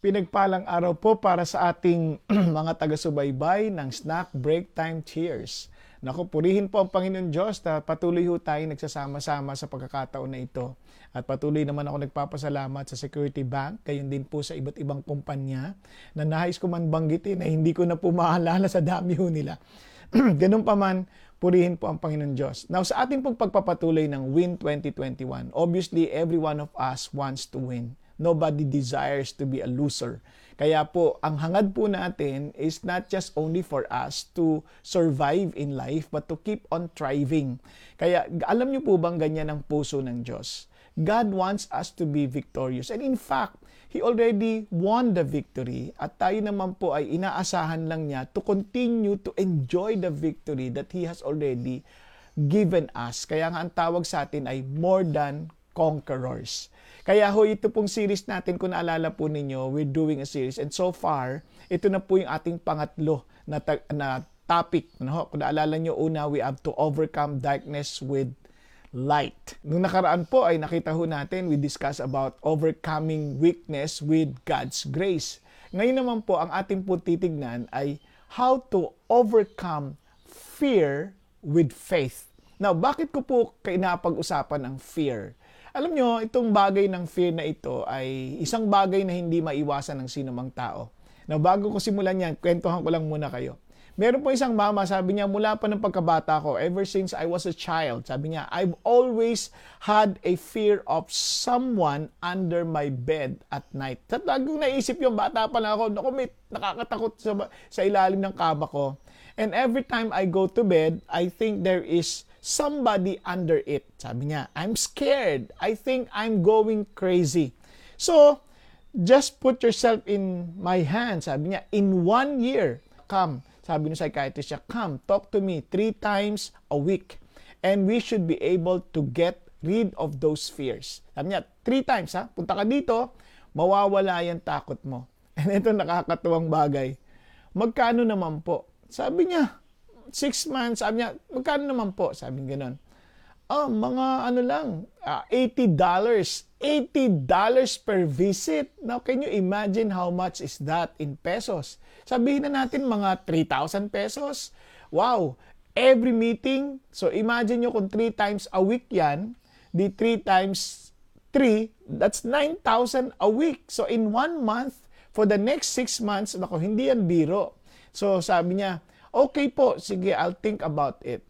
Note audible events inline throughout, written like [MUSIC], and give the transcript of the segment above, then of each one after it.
Pinagpalang araw po para sa ating [CLEARS THROAT] mga taga-subaybay ng Snack Break Time Cheers. Naku, purihin po ang Panginoon Diyos na patuloy ho tayo nagsasama-sama sa pagkakataon na ito. At patuloy naman ako nagpapasalamat sa Security Bank, gayon din po sa iba't ibang kumpanya na nais ko man banggitin na hindi ko na po maalala sa dami ho nila. [CLEARS THROAT] Ganun pa man, purihin po ang Panginoon Diyos. Now, sa ating pong pagpapatuloy ng Win 2021, obviously, every one of us wants to win. Nobody desires to be a loser. Kaya po, ang hangad po natin is not just only for us to survive in life, but to keep on thriving. Kaya alam niyo po bang ganyan ang puso ng Diyos? God wants us to be victorious. And in fact, He already won the victory at tayo naman po ay inaasahan lang niya to continue to enjoy the victory that He has already given us. Kaya nga ang tawag sa atin ay more than conquerors. Kaya ho, ito pong series natin, kung naalala po ninyo, we're doing a series. And so far, ito na po yung ating pangatlo na, ta- na topic. No? Kung naalala nyo, una, we have to overcome darkness with light. Nung nakaraan po ay nakita ho natin, we discuss about overcoming weakness with God's grace. Ngayon naman po, ang ating po titignan ay how to overcome fear with faith. Now, bakit ko po kinapag-usapan ang fear? Alam nyo, itong bagay ng fear na ito ay isang bagay na hindi maiwasan ng sino mang tao. Na bago ko simulan yan, kwentuhan ko lang muna kayo. Meron po isang mama, sabi niya, mula pa ng pagkabata ko, ever since I was a child, sabi niya, I've always had a fear of someone under my bed at night. At lagong naisip yung bata pa lang ako, naku, may nakakatakot sa, sa ilalim ng kama ko. And every time I go to bed, I think there is somebody under it. Sabi niya, I'm scared. I think I'm going crazy. So, just put yourself in my hands. Sabi niya, in one year, come. Sabi ng psychiatrist niya, come, talk to me three times a week. And we should be able to get rid of those fears. Sabi niya, three times ha, punta ka dito, mawawala yung takot mo. [LAUGHS] And ito nakakatuwang bagay. Magkano naman po? Sabi niya, six months, sabi niya, magkano naman po? Sabi ganun. Oh, mga ano lang, uh, $80. $80 per visit. Now, can you imagine how much is that in pesos? Sabihin na natin mga 3,000 pesos. Wow! Every meeting, so imagine nyo kung 3 times a week yan, di 3 times 3, that's 9,000 a week. So in one month, for the next 6 months, nako, hindi yan biro. So sabi niya, Okay po, sige, I'll think about it.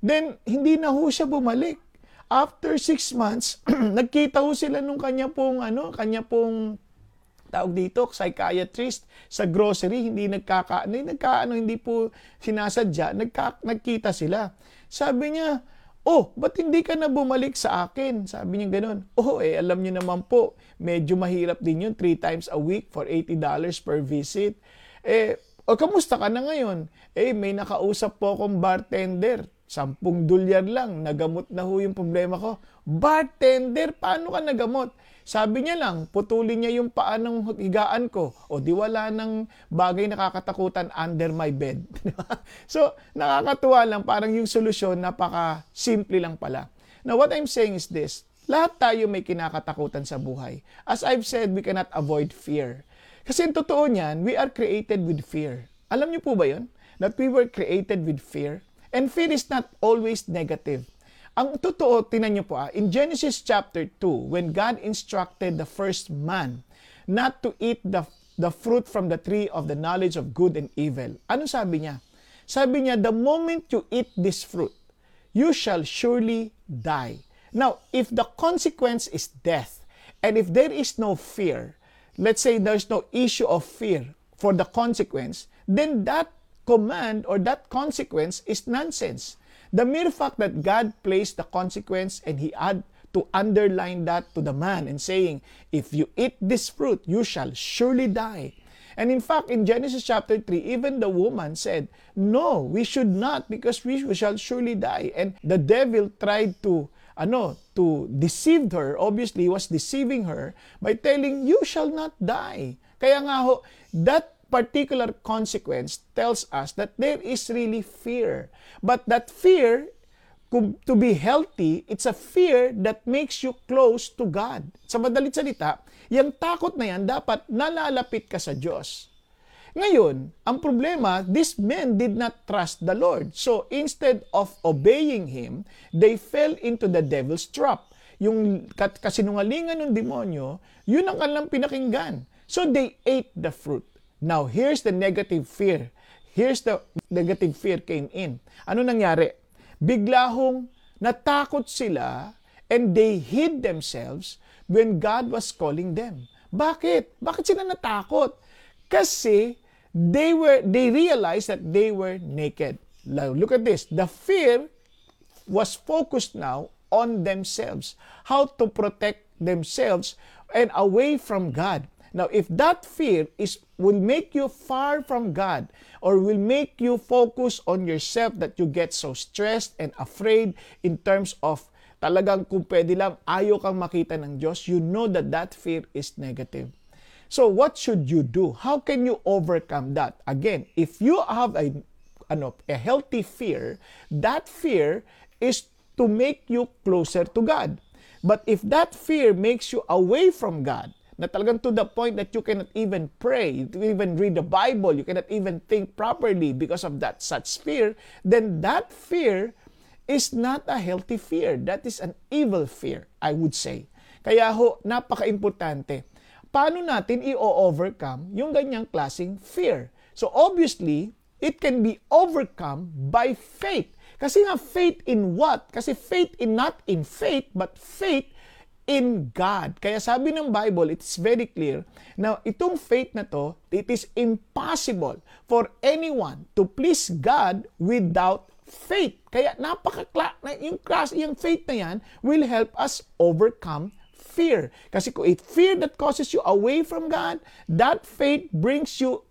Then, hindi na ho siya bumalik. After six months, [CLEARS THROAT] nagkita ho sila nung kanya pong, ano, kanya pong tawag dito, psychiatrist sa grocery, hindi nagkaka, hindi nagka, ano, hindi po sinasadya, nagka, nagkita sila. Sabi niya, oh, ba't hindi ka na bumalik sa akin? Sabi niya ganun. Oh, eh, alam niyo naman po, medyo mahirap din yun, three times a week for $80 per visit. Eh, o kamusta ka na ngayon? Eh, may nakausap po akong bartender. Sampung dolyar lang, nagamot na ho yung problema ko. Bartender, paano ka nagamot? Sabi niya lang, putulin niya yung paa ng higaan ko. O di wala ng bagay nakakatakutan under my bed. [LAUGHS] so, nakakatuwa lang, parang yung solusyon, napaka-simple lang pala. Now, what I'm saying is this, lahat tayo may kinakatakutan sa buhay. As I've said, we cannot avoid fear. Kasi ang totoo niyan, we are created with fear. Alam niyo po ba yun? That we were created with fear. And fear is not always negative. Ang totoo, tinan niyo po ah, in Genesis chapter 2, when God instructed the first man not to eat the, the fruit from the tree of the knowledge of good and evil, ano sabi niya? Sabi niya, the moment you eat this fruit, you shall surely die. Now, if the consequence is death, and if there is no fear, let's say there's no issue of fear for the consequence, then that command or that consequence is nonsense. The mere fact that God placed the consequence and He had to underline that to the man and saying, If you eat this fruit, you shall surely die. And in fact, in Genesis chapter 3, even the woman said, No, we should not because we shall surely die. And the devil tried to ano, to deceive her, obviously was deceiving her by telling, you shall not die. Kaya nga ho, that particular consequence tells us that there is really fear. But that fear to be healthy, it's a fear that makes you close to God. Sa madalit salita, yung takot na yan, dapat nalalapit ka sa Diyos. Ngayon, ang problema, these men did not trust the Lord. So instead of obeying Him, they fell into the devil's trap. Yung kasinungalingan ng demonyo, yun ang kanilang pinakinggan. So they ate the fruit. Now, here's the negative fear. Here's the negative fear came in. Ano nangyari? Bigla hong natakot sila and they hid themselves when God was calling them. Bakit? Bakit sila natakot? Kasi they were they realized that they were naked. Now, look at this. The fear was focused now on themselves. How to protect themselves and away from God. Now, if that fear is will make you far from God or will make you focus on yourself that you get so stressed and afraid in terms of talagang kung pwede lang ayaw kang makita ng Diyos, you know that that fear is negative. So what should you do? How can you overcome that? Again, if you have a ano, a healthy fear, that fear is to make you closer to God. But if that fear makes you away from God, na talagang to the point that you cannot even pray, you even read the Bible, you cannot even think properly because of that such fear, then that fear is not a healthy fear. That is an evil fear, I would say. Kaya ho, napaka-importante. Paano natin i-overcome yung ganyang klasing fear? So obviously, it can be overcome by faith. Kasi nga faith in what? Kasi faith in not in faith, but faith in God. Kaya sabi ng Bible, it's very clear, na itong faith na to, it is impossible for anyone to please God without faith. Kaya napakakla, yung class, yung faith na yan will help us overcome fear. Kasi kung it fear that causes you away from God, that faith brings you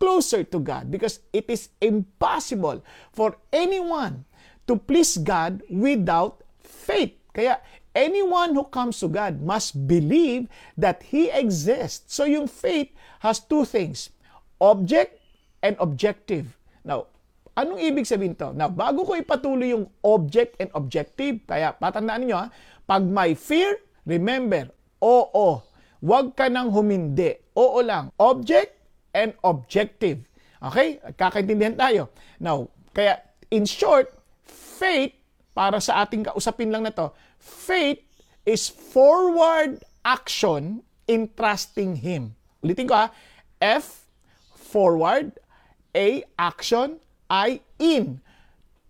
closer to God because it is impossible for anyone to please God without faith. Kaya anyone who comes to God must believe that He exists. So yung faith has two things, object and objective. Now, anong ibig sabihin to? Now, bago ko ipatuloy yung object and objective, kaya patandaan niyo ha, pag may fear, remember, oo. Huwag ka nang humindi. Oo lang. Object and objective. Okay? Kakaintindihan tayo. Now, kaya in short, faith, para sa ating kausapin lang na to, Faith is forward action in trusting Him. Ulitin ko ha. F, forward. A, action. I, in.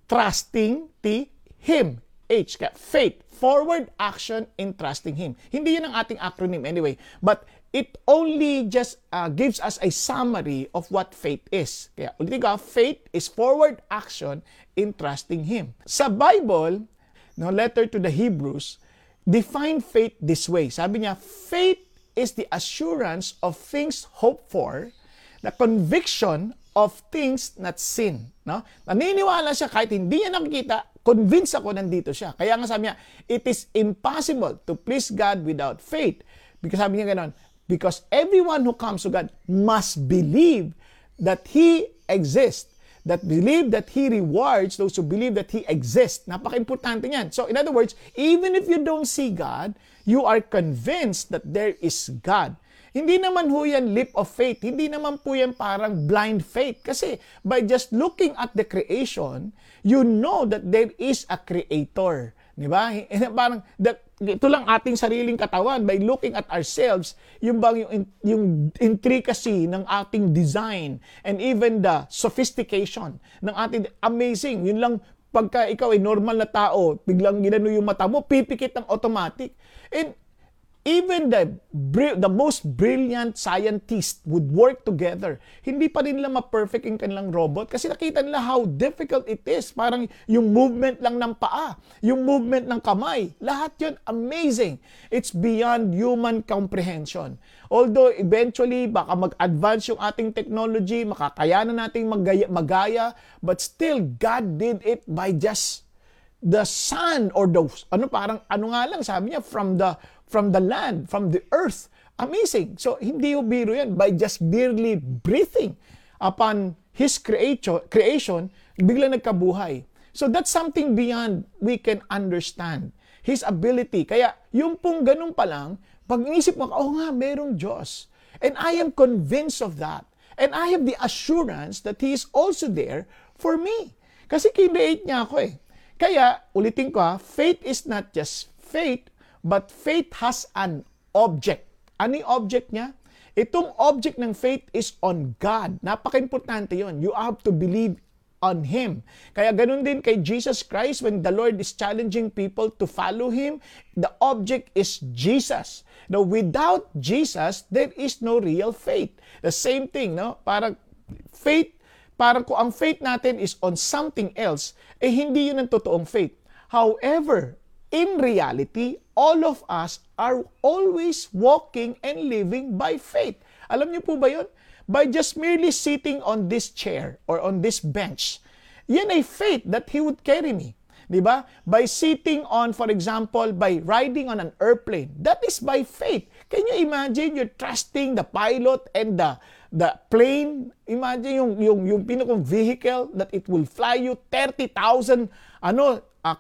Trusting T, Him. H, kaya faith. Forward action in trusting Him. Hindi yun ang ating acronym anyway. But it only just uh, gives us a summary of what faith is. Kaya ulitin ko, faith is forward action in trusting Him. Sa Bible, no, letter to the Hebrews, define faith this way. Sabi niya, faith is the assurance of things hoped for, the conviction of things not seen. No? Naniniwala siya kahit hindi niya nakikita, convinced ako nandito siya. Kaya nga sabi niya, it is impossible to please God without faith. Because sabi niya ganon, because everyone who comes to God must believe that He exists that believe that He rewards those who believe that He exists. Napaka-importante niyan. So, in other words, even if you don't see God, you are convinced that there is God. Hindi naman ho yan leap of faith. Hindi naman po yan parang blind faith. Kasi by just looking at the creation, you know that there is a creator. Di ba? Parang, the, ito lang ating sariling katawan by looking at ourselves yung bang yung, yung intricacy ng ating design and even the sophistication ng ating amazing yun lang pagka ikaw ay normal na tao biglang ginano yung mata mo pipikit ng automatic and even the the most brilliant scientist would work together. Hindi pa rin nila ma-perfect yung kanilang robot kasi nakita nila how difficult it is. Parang yung movement lang ng paa, yung movement ng kamay, lahat yun amazing. It's beyond human comprehension. Although eventually baka mag-advance yung ating technology, makakayanan nating magaya, magaya, but still God did it by just the sun or the ano parang ano nga lang sabi niya from the from the land, from the earth. Amazing. So, hindi yung biro yan. By just barely breathing upon His creation, creation bigla nagkabuhay. So that's something beyond we can understand. His ability. Kaya yung pong ganun pa lang, pag inisip mo, oh nga, merong Diyos. And I am convinced of that. And I have the assurance that He is also there for me. Kasi kinreate niya ako eh. Kaya, ulitin ko ha, faith is not just faith, but faith has an object. Ano yung object niya? Itong object ng faith is on God. Napaka-importante yon. You have to believe on Him. Kaya ganun din kay Jesus Christ when the Lord is challenging people to follow Him, the object is Jesus. Now, without Jesus, there is no real faith. The same thing, no? Parang faith, parang kung ang faith natin is on something else, eh hindi yun ang totoong faith. However, in reality, all of us are always walking and living by faith. Alam niyo po ba yun? By just merely sitting on this chair or on this bench, yan ay faith that He would carry me. Di ba? By sitting on, for example, by riding on an airplane, that is by faith. Can you imagine you're trusting the pilot and the the plane? Imagine yung yung yung pinakong vehicle that it will fly you 30,000 ano uh,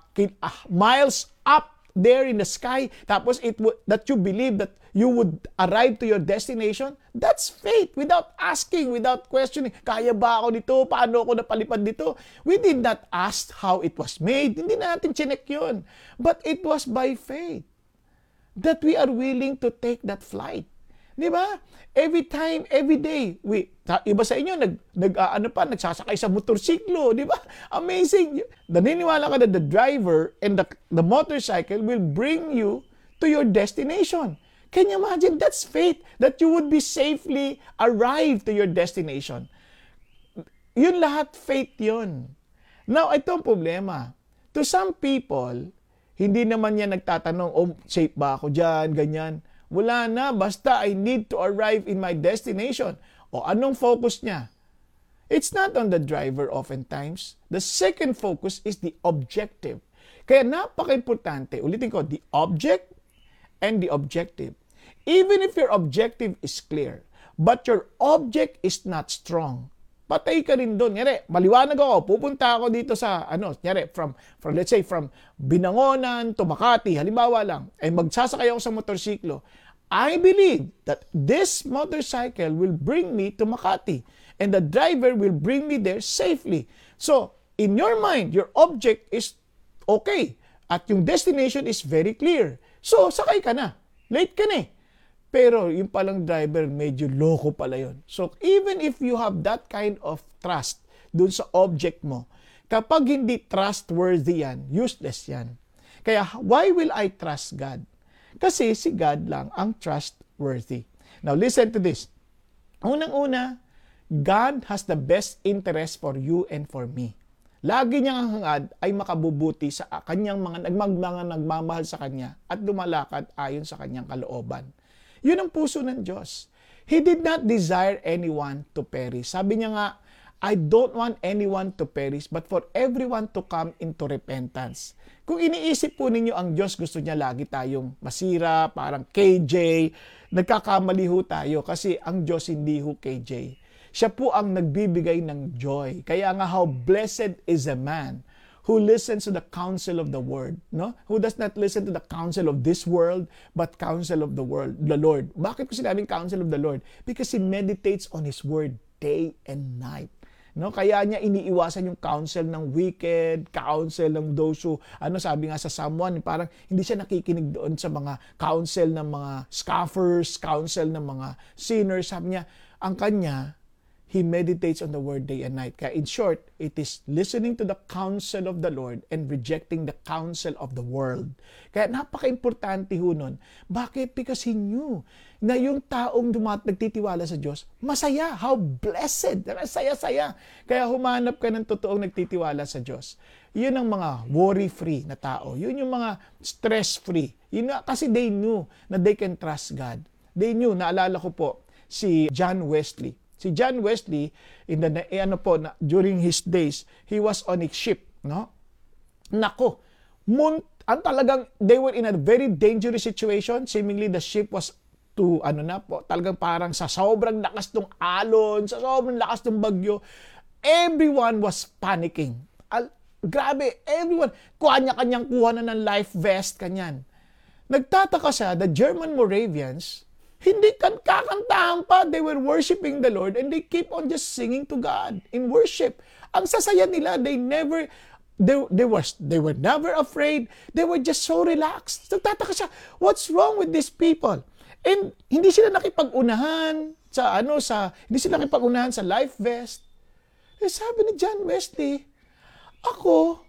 miles up there in the sky tapos it would that you believe that you would arrive to your destination that's faith without asking without questioning kaya ba ako nito? Paano ako napalipad dito we did not ask how it was made. Hindi natin chinek yun. But it was by faith that we are willing to take that flight Di ba? Every time, every day, we, iba sa inyo, nag, nag uh, ano pa, nagsasakay sa motorsiklo, di ba? Amazing. Naniniwala ka na the driver and the, the motorcycle will bring you to your destination. Can you imagine? That's faith that you would be safely arrive to your destination. Yun lahat faith yun. Now, ito ang problema. To some people, hindi naman yan nagtatanong, oh, safe ba ako dyan, ganyan. Wala na, basta I need to arrive in my destination. O anong focus niya? It's not on the driver oftentimes. The second focus is the objective. Kaya napaka-importante, ulitin ko, the object and the objective. Even if your objective is clear, but your object is not strong, patay ka rin doon. Nyari, maliwanag ako, pupunta ako dito sa, ano, nyari, from, from, let's say, from Binangonan to Makati, halimbawa lang, ay magsasakay ako sa motorsiklo. I believe that this motorcycle will bring me to Makati and the driver will bring me there safely. So, in your mind, your object is okay at yung destination is very clear. So, sakay ka na. Late ka na eh. Pero yung palang driver, medyo loko pala yon. So even if you have that kind of trust dun sa object mo, kapag hindi trustworthy yan, useless yan. Kaya why will I trust God? Kasi si God lang ang trustworthy. Now listen to this. Unang-una, God has the best interest for you and for me. Lagi niyang hangad ay makabubuti sa kanyang mga, mga nagmamahal sa kanya at lumalakad ayon sa kanyang kalooban. Yun ang puso ng Diyos. He did not desire anyone to perish. Sabi niya nga, I don't want anyone to perish, but for everyone to come into repentance. Kung iniisip po ninyo ang Diyos, gusto niya lagi tayong masira, parang KJ, nagkakamali ho tayo kasi ang Diyos hindi ho KJ. Siya po ang nagbibigay ng joy. Kaya nga how blessed is a man who listens to the counsel of the word, no? Who does not listen to the counsel of this world, but counsel of the world, the Lord. Bakit ko sinabing counsel of the Lord? Because he meditates on his word day and night. No, kaya niya iniiwasan yung counsel ng wicked, counsel ng those who, ano sabi nga sa someone, parang hindi siya nakikinig doon sa mga counsel ng mga scoffers, counsel ng mga sinners. Sabi niya, ang kanya, he meditates on the word day and night. Kaya in short, it is listening to the counsel of the Lord and rejecting the counsel of the world. Kaya napaka-importante ho nun. Bakit? Because he knew na yung taong dumat nagtitiwala sa Diyos, masaya. How blessed! Masaya-saya. Kaya humanap ka ng totoong nagtitiwala sa Diyos. Yun ang mga worry-free na tao. Yun yung mga stress-free. Yun nga, kasi they knew na they can trust God. They knew, naalala ko po, si John Wesley Si John Wesley, in the, eh, ano po, na, during his days, he was on a ship, no? Nako, mun, ang talagang, they were in a very dangerous situation. Seemingly, the ship was to, ano na po, talagang parang sa sobrang lakas ng alon, sa sobrang lakas ng bagyo, everyone was panicking. Al, Grabe, everyone, kuha niya kanyang kuha na ng life vest kanyan. Nagtataka siya, the German Moravians, hindi kan kakantahan pa. They were worshiping the Lord and they keep on just singing to God in worship. Ang sasaya nila, they never, they, they, were, they were never afraid. They were just so relaxed. Nagtataka siya, what's wrong with these people? And hindi sila nakipag-unahan sa ano sa hindi sila nakipag-unahan sa life vest. Eh, sabi ni John Wesley, ako,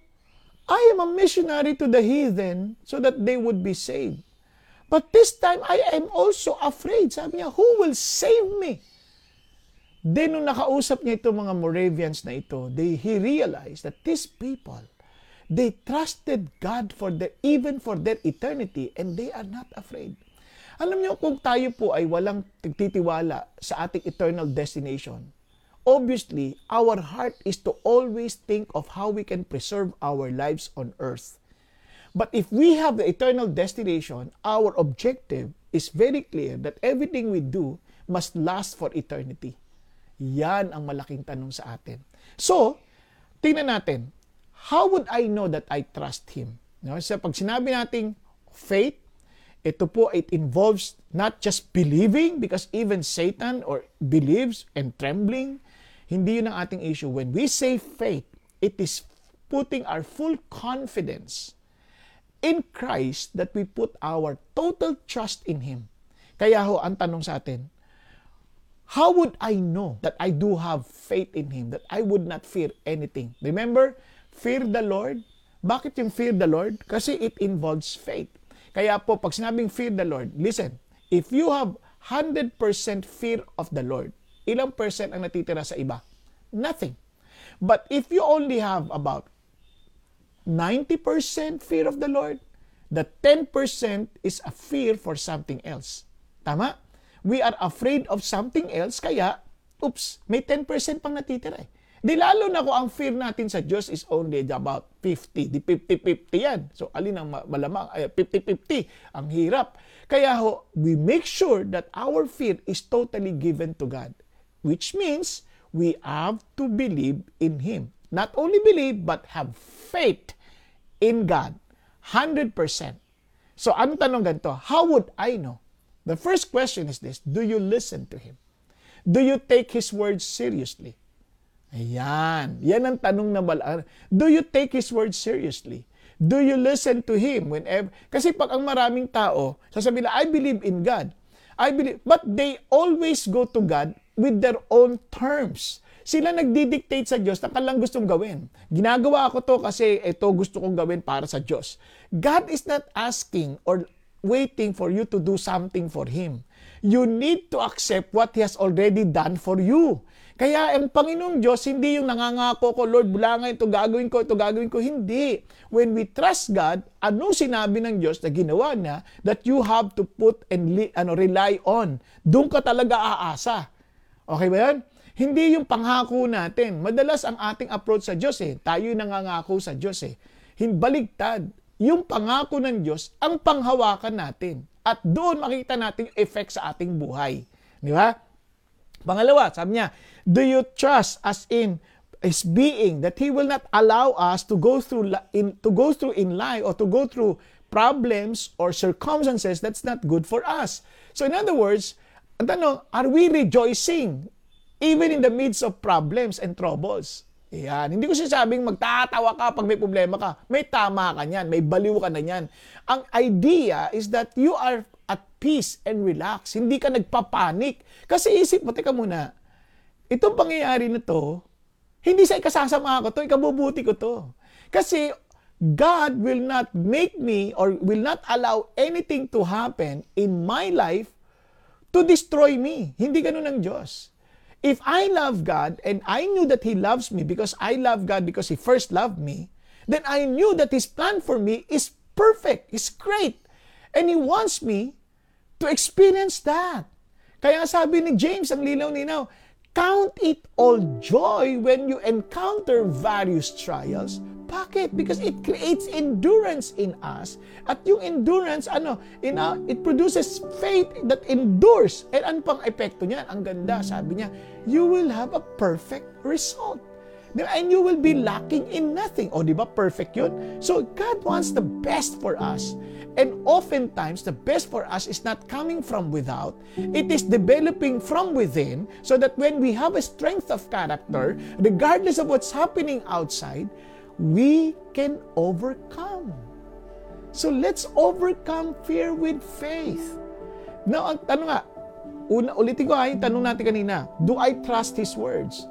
I am a missionary to the heathen so that they would be saved. But this time, I am also afraid. Sabi niya, who will save me? Then, nung nakausap niya itong mga Moravians na ito, they, he realized that these people, they trusted God for their, even for their eternity and they are not afraid. Alam niyo, kung tayo po ay walang titiwala sa ating eternal destination, obviously, our heart is to always think of how we can preserve our lives on earth. But if we have the eternal destination, our objective is very clear that everything we do must last for eternity. Yan ang malaking tanong sa atin. So, tingnan natin, how would I know that I trust Him? No? So, pag sinabi nating faith, ito po, it involves not just believing because even Satan or believes and trembling. Hindi yun ang ating issue. When we say faith, it is putting our full confidence in Christ that we put our total trust in Him. Kaya ho, ang tanong sa atin, how would I know that I do have faith in Him, that I would not fear anything? Remember, fear the Lord. Bakit yung fear the Lord? Kasi it involves faith. Kaya po, pag sinabing fear the Lord, listen, if you have 100% fear of the Lord, ilang percent ang natitira sa iba? Nothing. But if you only have about 90% fear of the Lord, the 10% is a fear for something else. Tama? We are afraid of something else, kaya, oops, may 10% pang natitira eh. Di lalo na kung ang fear natin sa Diyos is only about 50. Di 50-50 yan. So, alin ang malamang? 50-50. Ang hirap. Kaya ho, we make sure that our fear is totally given to God. Which means, we have to believe in Him. Not only believe, but have faith in God. 100%. So, ano tanong ganito? How would I know? The first question is this, do you listen to Him? Do you take His words seriously? Ayan. Yan ang tanong na bala. Do you take His word seriously? Do you listen to Him whenever? Kasi pag ang maraming tao, sasabihin nila, I believe in God. I believe, but they always go to God with their own terms. Sila nagdidictate sa Diyos na kalang gustong gawin. Ginagawa ko to kasi ito gusto kong gawin para sa Diyos. God is not asking or waiting for you to do something for Him. You need to accept what He has already done for you. Kaya ang Panginoong Diyos, hindi yung nangangako ko, Lord, bula nga ito gagawin ko, ito gagawin ko. Hindi. When we trust God, anong sinabi ng Diyos na ginawa niya that you have to put and ano, rely on. Doon ka talaga aasa. Okay ba yan? Hindi yung panghako natin. Madalas ang ating approach sa Diyos eh. Tayo nangangako sa Diyos eh. Baligtad. Yung pangako ng Diyos, ang panghawakan natin. At doon makita natin yung effect sa ating buhay. Di ba? Pangalawa, sabi niya, do you trust as in his being that he will not allow us to go through in to go through in life or to go through problems or circumstances that's not good for us. So in other words, ang tanong, are we rejoicing even in the midst of problems and troubles? Yan. Hindi ko sinasabing magtatawa ka pag may problema ka. May tama ka niyan. May baliw ka na niyan. Ang idea is that you are at peace and relax. Hindi ka nagpapanik. Kasi isip mo, teka muna, itong pangyayari na to, hindi sa ikasasama ko to, ikabubuti ko to. Kasi God will not make me or will not allow anything to happen in my life to destroy me. Hindi ganun ang Diyos. If I love God and I knew that He loves me because I love God because He first loved me, then I knew that His plan for me is perfect, is great. And He wants me to experience that. Kaya sabi ni James, ang linaw-ninaw, count it all joy when you encounter various trials. Bakit? Because it creates endurance in us. At yung endurance, ano, in, uh, it produces faith that endures. And ano pang epekto niyan? Ang ganda, sabi niya, you will have a perfect result. And you will be lacking in nothing. O, di ba? Perfect yun. So, God wants the best for us. And oftentimes, the best for us is not coming from without. It is developing from within so that when we have a strength of character, regardless of what's happening outside, we can overcome. So let's overcome fear with faith. Now, ang tanong nga, una, ulitin ko ha, yung tanong natin kanina, do I trust His words?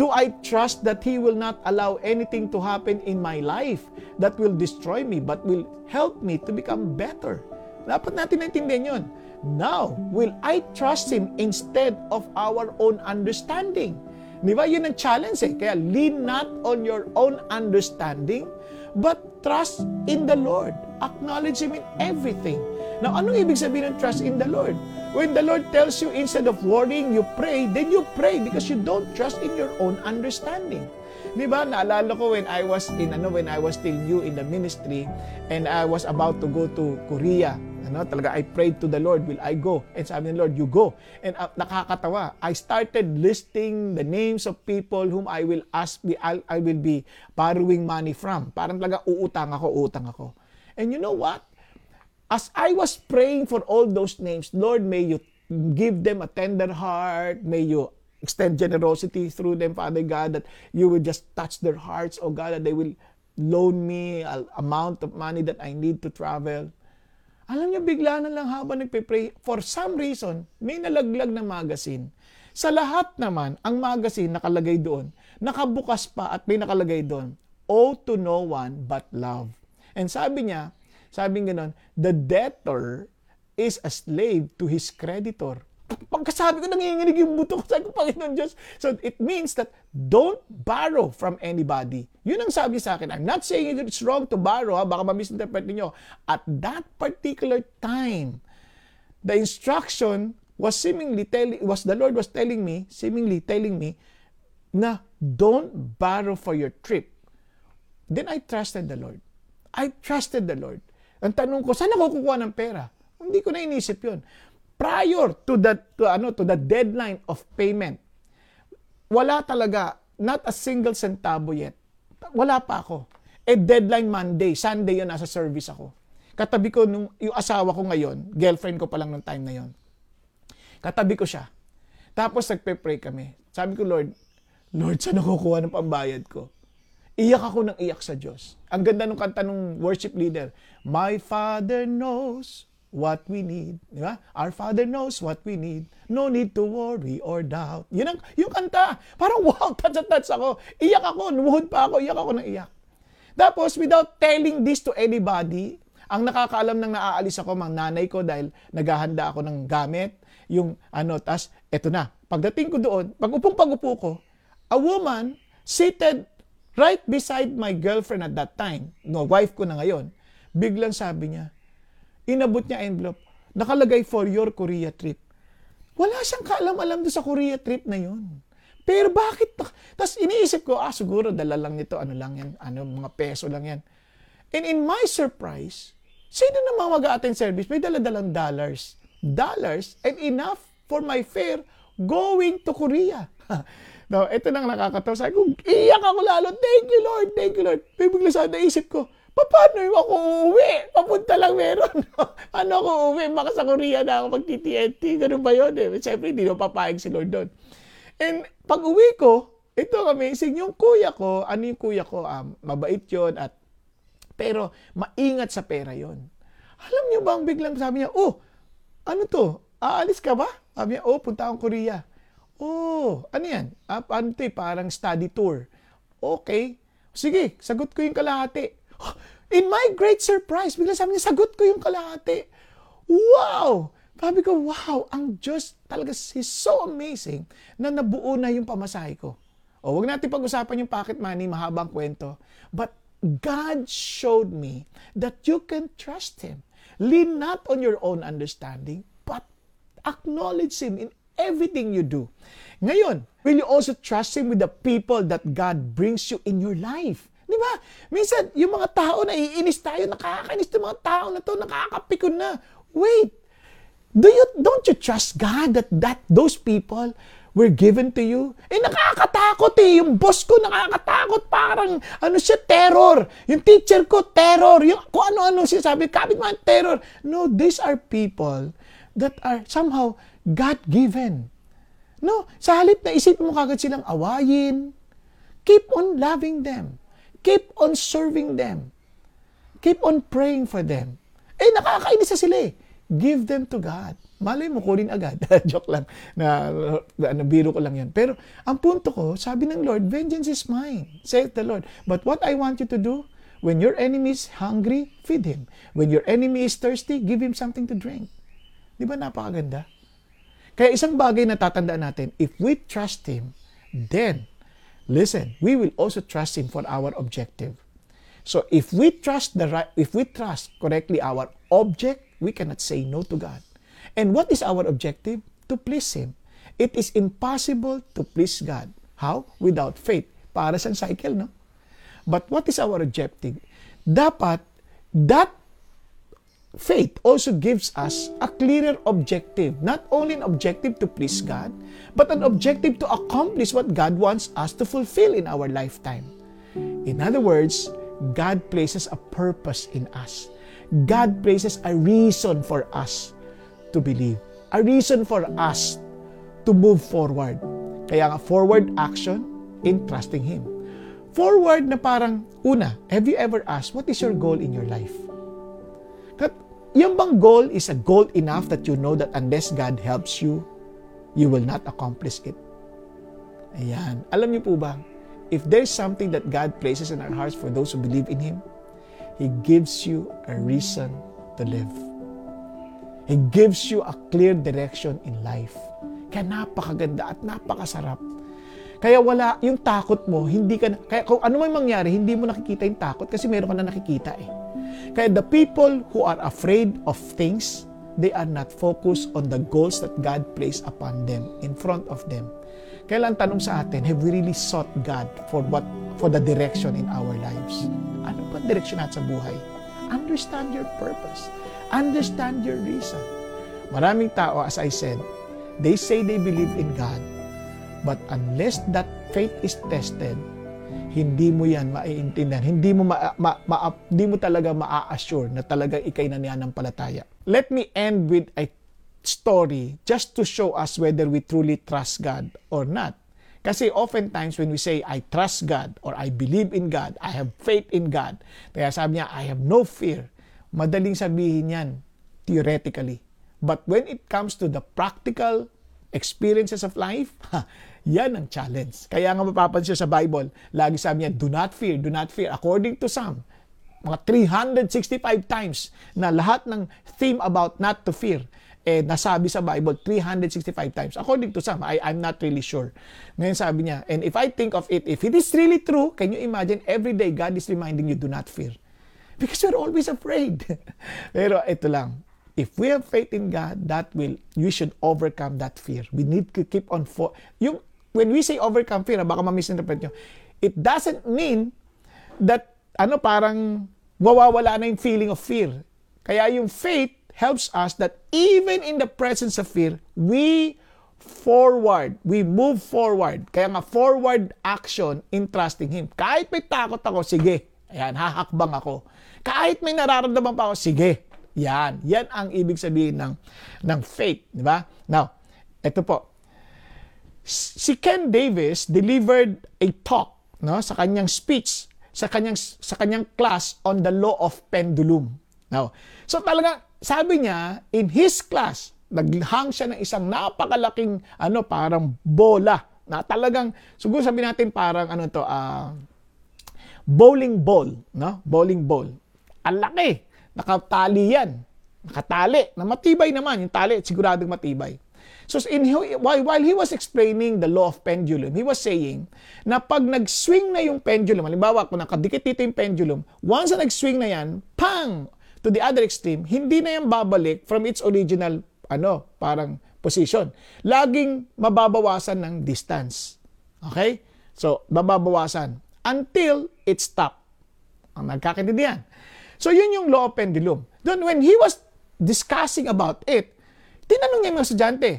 Do I trust that He will not allow anything to happen in my life that will destroy me but will help me to become better? Dapat natin naintindihan yun. Now, will I trust Him instead of our own understanding? Di ba? Yun ang challenge eh. Kaya lean not on your own understanding, but trust in the Lord. Acknowledge Him in everything. Now, anong ibig sabihin ng trust in the Lord? When the Lord tells you instead of worrying, you pray, then you pray because you don't trust in your own understanding. Di ba? Naalala ko when I was in ano when I was still new in the ministry and I was about to go to Korea. Ano, talaga I prayed to the Lord, will I go? And sabi ng Lord, you go. And uh, nakakatawa, I started listing the names of people whom I will ask I, I will be borrowing money from. Parang talaga uutang ako, uutang ako. And you know what? As I was praying for all those names, Lord, may you give them a tender heart. May you extend generosity through them, Father God, that you will just touch their hearts, oh God, that they will loan me an amount of money that I need to travel. Alam niyo, bigla na lang habang nagpe-pray, for some reason, may nalaglag na magazine. Sa lahat naman, ang magazine nakalagay doon, nakabukas pa at may nakalagay doon, owe to no one but love. And sabi niya, sabi nga the debtor is a slave to his creditor. Pagkasabi ko, nanginginig yung buto ko. [LAUGHS] Sabi ko, Panginoon Diyos. So, it means that don't borrow from anybody. Yun ang sabi sa akin. I'm not saying it's wrong to borrow. Ha? Baka ma-misinterpret ninyo. At that particular time, the instruction was seemingly telling, was the Lord was telling me, seemingly telling me, na don't borrow for your trip. Then I trusted the Lord. I trusted the Lord. Ang tanong ko, saan ako kukuha ng pera? Hindi ko na inisip yun. Prior to that to, ano to the deadline of payment, wala talaga not a single centavo yet. Wala pa ako. Eh deadline Monday, Sunday yun nasa service ako. Katabi ko nung yung asawa ko ngayon, girlfriend ko pa lang nung time na yon. Katabi ko siya. Tapos nagpe-pray kami. Sabi ko, Lord, Lord, saan ako kukuha ng pambayad ko? Iyak ako ng iyak sa Diyos. Ang ganda ng kanta ng worship leader. My Father knows what we need. Di ba? Our Father knows what we need. No need to worry or doubt. Yun ang, yung kanta. Parang [LAUGHS] wow, touch at touch ako. Iyak ako, numuhod pa ako, iyak ako ng iyak. Tapos, without telling this to anybody, ang nakakaalam ng naaalis ako, mang nanay ko dahil naghahanda ako ng gamit, yung ano, tas eto na. Pagdating ko doon, pag upong pagupo ko, a woman seated right beside my girlfriend at that time, no, wife ko na ngayon, biglang sabi niya, inabot niya envelope, nakalagay for your Korea trip. Wala siyang kaalam-alam doon sa Korea trip na yun. Pero bakit? Tapos iniisip ko, ah, siguro dala lang nito, ano lang yan, ano, mga peso lang yan. And in my surprise, sino naman mag-attend service? May dala-dalang dollars. Dollars and enough for my fare going to Korea. [LAUGHS] No, ito lang nakakatawa. Sabi ko, iyak ako lalo. Thank you, Lord. Thank you, Lord. Bigla sa naisip ko, paano yung ako uuwi? Papunta lang meron. [LAUGHS] ano ako uuwi? Baka sa Korea na ako mag-TTNT. Ganun ba yun? Eh? Siyempre, hindi na papayag si Lord doon. And pag uwi ko, ito amazing. Yung kuya ko, ano yung kuya ko? Um, mabait yon at pero maingat sa pera yon. Alam niyo ba ang biglang sabi niya, oh, ano to? Aalis ka ba? Sabi niya, oh, punta akong Korea. Oh, ano yan? Ah, ano to, eh, parang study tour. Okay. Sige, sagot ko yung kalahati. [GASPS] In my great surprise, bigla sabi niya, sagot ko yung kalahati. Wow! Sabi ko, wow, ang Diyos talaga, He's so amazing na nabuo na yung pamasahe ko. O, wag natin pag-usapan yung pocket money, mahabang kwento. But God showed me that you can trust Him. Lean not on your own understanding, but acknowledge Him in everything you do. Ngayon, will you also trust Him with the people that God brings you in your life? Di ba? Minsan, yung mga tao na iinis tayo, nakakainis ng mga tao na to, nakakapikon na. Wait, do you, don't you trust God that, that those people were given to you. Eh, nakakatakot eh. Yung boss ko nakakatakot. Parang, ano siya, terror. Yung teacher ko, terror. Yung kung ano-ano siya sabi, kapit man, terror. No, these are people that are somehow God-given. No, sa halip na isip mo kagad silang awayin, keep on loving them. Keep on serving them. Keep on praying for them. Eh, nakakainis na sila eh. Give them to God. Malay mo, kunin agad. [LAUGHS] Joke lang. Na, na, biro ko lang yan. Pero, ang punto ko, sabi ng Lord, vengeance is mine, saith the Lord. But what I want you to do, when your enemy is hungry, feed him. When your enemy is thirsty, give him something to drink. Di ba napakaganda? Kaya isang bagay na tatandaan natin, if we trust Him, then, listen, we will also trust Him for our objective. So if we trust the right, if we trust correctly our object, we cannot say no to God. And what is our objective? To please Him. It is impossible to please God. How? Without faith. Para sa cycle, no? But what is our objective? Dapat, that faith also gives us a clearer objective. Not only an objective to please God, but an objective to accomplish what God wants us to fulfill in our lifetime. In other words, God places a purpose in us. God places a reason for us to believe. A reason for us to move forward. Kaya nga, forward action in trusting Him. Forward na parang, una, have you ever asked, what is your goal in your life? Yung bang goal is a goal enough that you know that unless God helps you, you will not accomplish it? Ayan. Alam niyo po ba, if there's something that God places in our hearts for those who believe in Him, He gives you a reason to live. He gives you a clear direction in life. Kaya napakaganda at napakasarap. Kaya wala, yung takot mo, hindi ka, kaya kung ano man mangyari, hindi mo nakikita yung takot kasi meron ka na nakikita eh. Kaya the people who are afraid of things, they are not focused on the goals that God placed upon them, in front of them. Kaya lang tanong sa atin, have we really sought God for what for the direction in our lives? Ano ba direksyon natin sa buhay? Understand your purpose. Understand your reason. Maraming tao, as I said, they say they believe in God, but unless that faith is tested, hindi mo yan maiintindihan. Hindi mo ma, ma, ma, hindi mo talaga maa-assure na talaga ikay nananampalataya. Let me end with a story just to show us whether we truly trust God or not. Kasi oftentimes when we say, I trust God or I believe in God, I have faith in God, kaya sabi niya, I have no fear, Madaling sabihin yan, theoretically. But when it comes to the practical experiences of life, ha, yan ang challenge. Kaya nga mapapansin sa Bible, lagi sabi niya, do not fear, do not fear. According to some, mga 365 times na lahat ng theme about not to fear, eh, nasabi sa Bible 365 times. According to some, I, I'm not really sure. Ngayon sabi niya, and if I think of it, if it is really true, can you imagine every day God is reminding you, do not fear. Because we're always afraid. [LAUGHS] Pero ito lang, if we have faith in God, that will, we should overcome that fear. We need to keep on, for, yung, when we say overcome fear, baka ma-misinterpret nyo, it doesn't mean that, ano, parang mawawala na yung feeling of fear. Kaya yung faith helps us that even in the presence of fear, we forward, we move forward. Kaya nga, forward action in trusting Him. Kahit may takot ako, sige, ayan, hahakbang ako. Kahit may nararamdaman pa ako, sige. Yan. Yan ang ibig sabihin ng, ng faith. Di ba? Now, ito po. Si Ken Davis delivered a talk no, sa kanyang speech, sa kanyang, sa kanyang class on the law of pendulum. Now, so talaga, sabi niya, in his class, naghang siya ng isang napakalaking, ano, parang bola, na talagang, siguro sabi natin parang, ano to, uh, bowling ball, no? Bowling ball. Ang laki. Nakatali yan. Nakatali. Na matibay naman. Yung tali, siguradong matibay. So in, while, he was explaining the law of pendulum, he was saying na pag nag-swing na yung pendulum, halimbawa kung nakadikit dito yung pendulum, once na nag-swing na yan, pang! To the other extreme, hindi na yan babalik from its original, ano, parang position. Laging mababawasan ng distance. Okay? So, mababawasan until it stop. Ang nagkakaintindihan. So yun yung law of pendulum. Then when he was discussing about it, tinanong niya yung estudyante,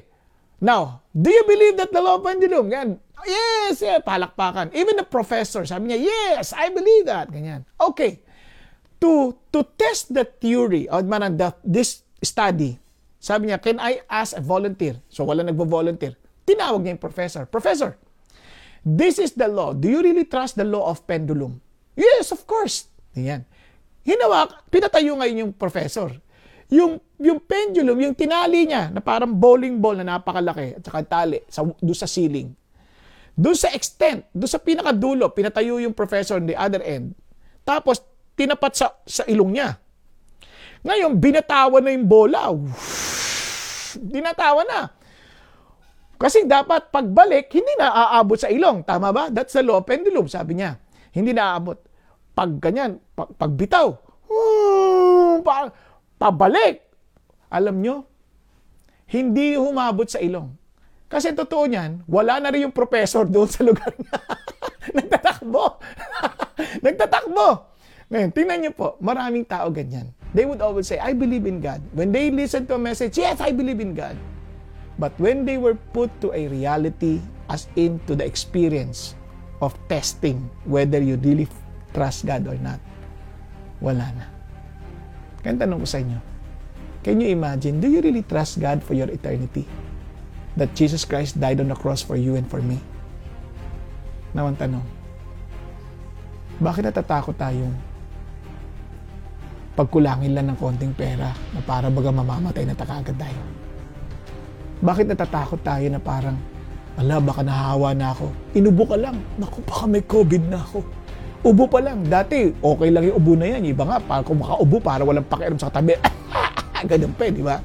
Now, do you believe that the law of pendulum? Ganyan. Yes, yeah, palakpakan. Even the professor, sabi niya, yes, I believe that. Ganyan. Okay. To to test the theory, or man, the, this study, sabi niya, can I ask a volunteer? So, wala nagvo-volunteer. Tinawag niya yung professor. Professor, this is the law. Do you really trust the law of pendulum? Yes, of course. Ganyan. Hinawak, pinatayo ngayon yung professor. Yung, yung pendulum, yung tinali niya na parang bowling ball na napakalaki at saka tali sa, doon sa ceiling. Doon sa extent, doon sa pinakadulo, pinatayo yung professor on the other end. Tapos, tinapat sa, sa ilong niya. Ngayon, binatawan na yung bola. Binatawan na. Kasi dapat pagbalik, hindi na aabot sa ilong. Tama ba? That's the law of pendulum, sabi niya. Hindi na aabot. Pag ganyan, pag, pagbitaw, pa, pabalik. Alam nyo, hindi humabot sa ilong. Kasi totoo niyan, wala na rin yung professor doon sa lugar niya. [LAUGHS] Nagtatakbo. [LAUGHS] Nagtatakbo. Ngayon, tingnan niyo po, maraming tao ganyan. They would always say, I believe in God. When they listen to a message, yes, I believe in God. But when they were put to a reality as into the experience of testing whether you really trust God or not, wala na. Kaya tanong ko sa inyo, can you imagine, do you really trust God for your eternity? That Jesus Christ died on the cross for you and for me? Now ang tanong, bakit natatakot tayong pagkulangin lang ng konting pera na para baga mamamatay na takagad tayo? Bakit natatakot tayo na parang, ala, baka nahawa na ako. Inubo ka lang. Naku, baka may COVID na ako. Ubo pa lang. Dati, okay lang yung ubo na yan. Iba nga, para kung makaubo, para walang pakialam sa tabi. [LAUGHS] Ganun pa, di ba?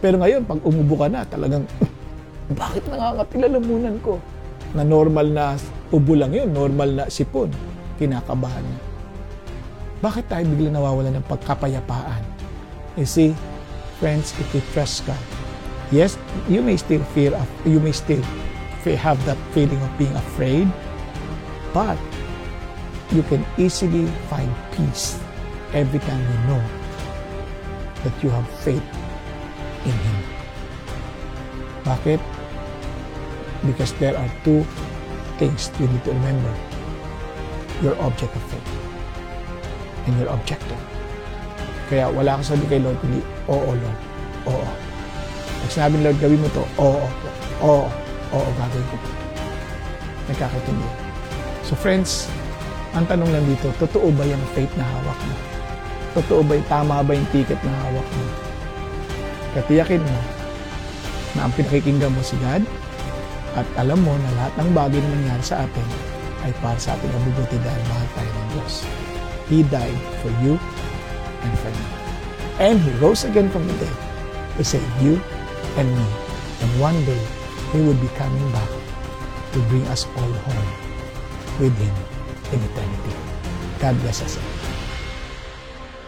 Pero ngayon, pag umubo ka na, talagang, [LAUGHS] bakit nangangatilalamunan ko? Na normal na ubo lang yun, normal na sipon. Kinakabahan niya. Bakit tayo bigla nawawala ng pagkapayapaan? You see, friends, if you trust God, yes, you may still fear, you may still have that feeling of being afraid, but you can easily find peace every time you know that you have faith in Him. Bakit? Because there are two things you need to remember. Your object of faith and your objective. Kaya wala kang sabi kay Lord, kundi, oo Lord, oo. Pag sinabi ni Lord, gawin mo to, oo, oo, oo, gagawin ko po. So friends, ang tanong lang dito, totoo ba yung faith na hawak mo? Totoo ba yung tama ba yung ticket na hawak mo? Katiyakin mo na ang pinakikinggan mo si God at alam mo na lahat ng bagay na nangyari sa atin ay para sa ating mabubuti dahil mahal tayo ng Diyos. He died for you and for me. And He rose again from the dead to save you and me. And one day, He would be coming back to bring us all home with Him in eternity. God bless us all.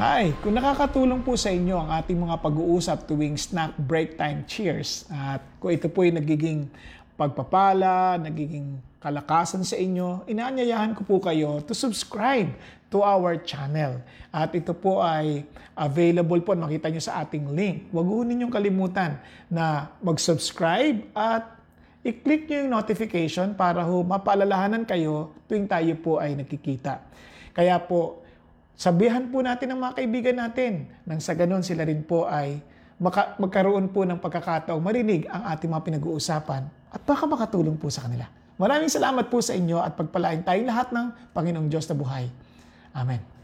Hi! Kung nakakatulong po sa inyo ang ating mga pag-uusap tuwing snack break time cheers at kung ito po ay nagiging pagpapala, nagiging kalakasan sa inyo, inaanyayahan ko po kayo to subscribe to our channel. At ito po ay available po, makita nyo sa ating link. Huwag ho ninyong kalimutan na mag-subscribe at i-click nyo yung notification para ho mapaalalahanan kayo tuwing tayo po ay nagkikita. Kaya po, sabihan po natin ang mga kaibigan natin nang sa ganun sila rin po ay maka, magkaroon po ng pagkakataong marinig ang ating mga pinag-uusapan at baka makatulong po sa kanila. Maraming salamat po sa inyo at pagpalain tayong lahat ng Panginoong Diyos na buhay. Amen.